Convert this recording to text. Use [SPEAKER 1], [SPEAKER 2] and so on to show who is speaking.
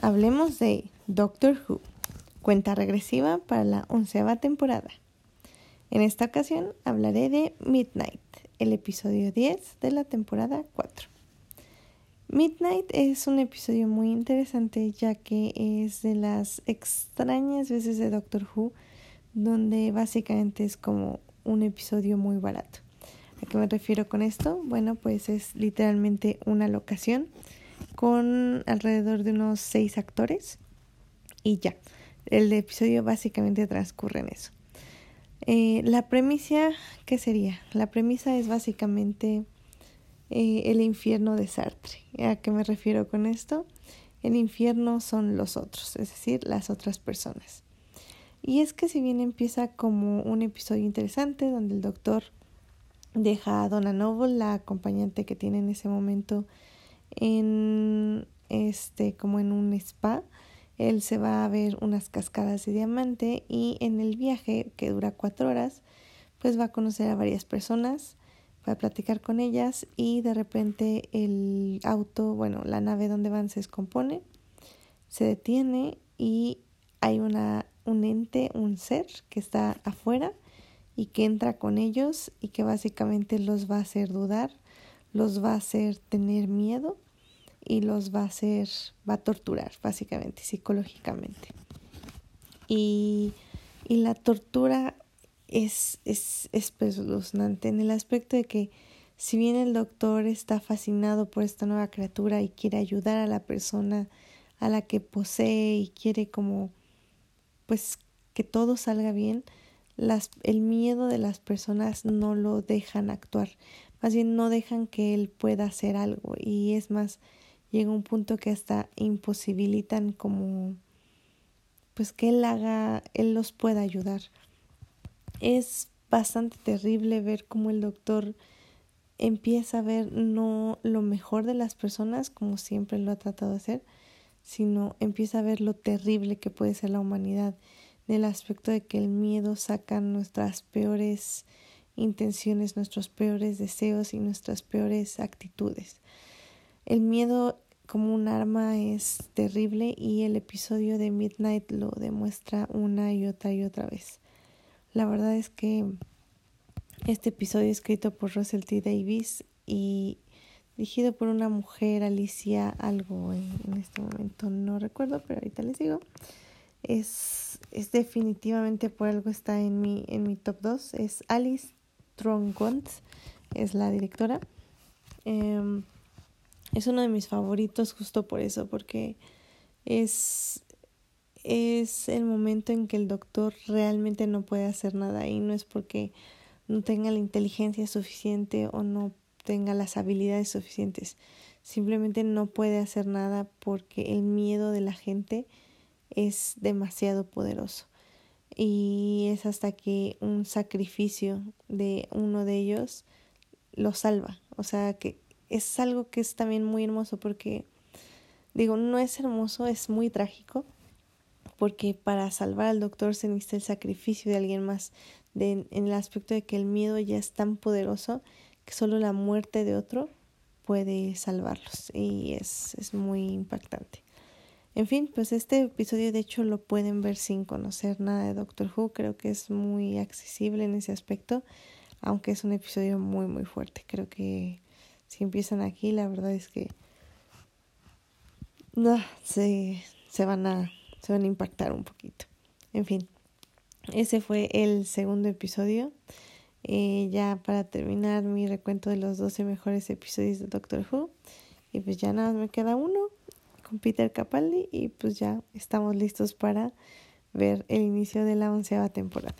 [SPEAKER 1] Hablemos de Doctor Who, cuenta regresiva para la onceava temporada. En esta ocasión hablaré de Midnight, el episodio 10 de la temporada 4. Midnight es un episodio muy interesante ya que es de las extrañas veces de Doctor Who donde básicamente es como un episodio muy barato. ¿A qué me refiero con esto? Bueno, pues es literalmente una locación con alrededor de unos seis actores y ya. El episodio básicamente transcurre en eso. Eh, la premisa, ¿qué sería? La premisa es básicamente eh, el infierno de Sartre. ¿A qué me refiero con esto? El infierno son los otros, es decir, las otras personas. Y es que si bien empieza como un episodio interesante donde el doctor deja a Donna Noble, la acompañante que tiene en ese momento en este como en un spa. Él se va a ver unas cascadas de diamante y en el viaje que dura cuatro horas, pues va a conocer a varias personas, va a platicar con ellas y de repente el auto, bueno, la nave donde van se descompone, se detiene y hay una, un ente, un ser que está afuera y que entra con ellos y que básicamente los va a hacer dudar, los va a hacer tener miedo y los va a hacer, va a torturar básicamente, psicológicamente. Y, y la tortura es, es espeluznante en el aspecto de que si bien el doctor está fascinado por esta nueva criatura y quiere ayudar a la persona a la que posee y quiere como pues que todo salga bien, las, el miedo de las personas no lo dejan actuar, más bien no dejan que él pueda hacer algo y es más, llega un punto que hasta imposibilitan como pues que él haga, él los pueda ayudar. Es bastante terrible ver cómo el doctor empieza a ver no lo mejor de las personas, como siempre lo ha tratado de hacer, sino empieza a ver lo terrible que puede ser la humanidad, en el aspecto de que el miedo saca nuestras peores intenciones, nuestros peores deseos y nuestras peores actitudes. El miedo como un arma es terrible y el episodio de Midnight lo demuestra una y otra y otra vez. La verdad es que este episodio escrito por Russell T. Davis y dirigido por una mujer, Alicia, algo en, este momento no recuerdo, pero ahorita les digo. Es, es definitivamente por algo está en mi, en mi top 2. Es Alice Trongont, es la directora. Eh, es uno de mis favoritos justo por eso, porque es, es el momento en que el doctor realmente no puede hacer nada y no es porque no tenga la inteligencia suficiente o no tenga las habilidades suficientes. Simplemente no puede hacer nada porque el miedo de la gente es demasiado poderoso. Y es hasta que un sacrificio de uno de ellos lo salva. O sea, que es algo que es también muy hermoso porque, digo, no es hermoso, es muy trágico, porque para salvar al doctor se necesita el sacrificio de alguien más, de, en el aspecto de que el miedo ya es tan poderoso que solo la muerte de otro puede salvarlos y es, es muy impactante. En fin, pues este episodio de hecho lo pueden ver sin conocer nada de Doctor Who, creo que es muy accesible en ese aspecto, aunque es un episodio muy muy fuerte, creo que si empiezan aquí, la verdad es que no, se, se, van a, se van a impactar un poquito. En fin, ese fue el segundo episodio. Eh, ya para terminar mi recuento de los 12 mejores episodios de Doctor Who. Y pues ya nada, me queda uno con Peter Capaldi y pues ya estamos listos para ver el inicio de la onceava temporada.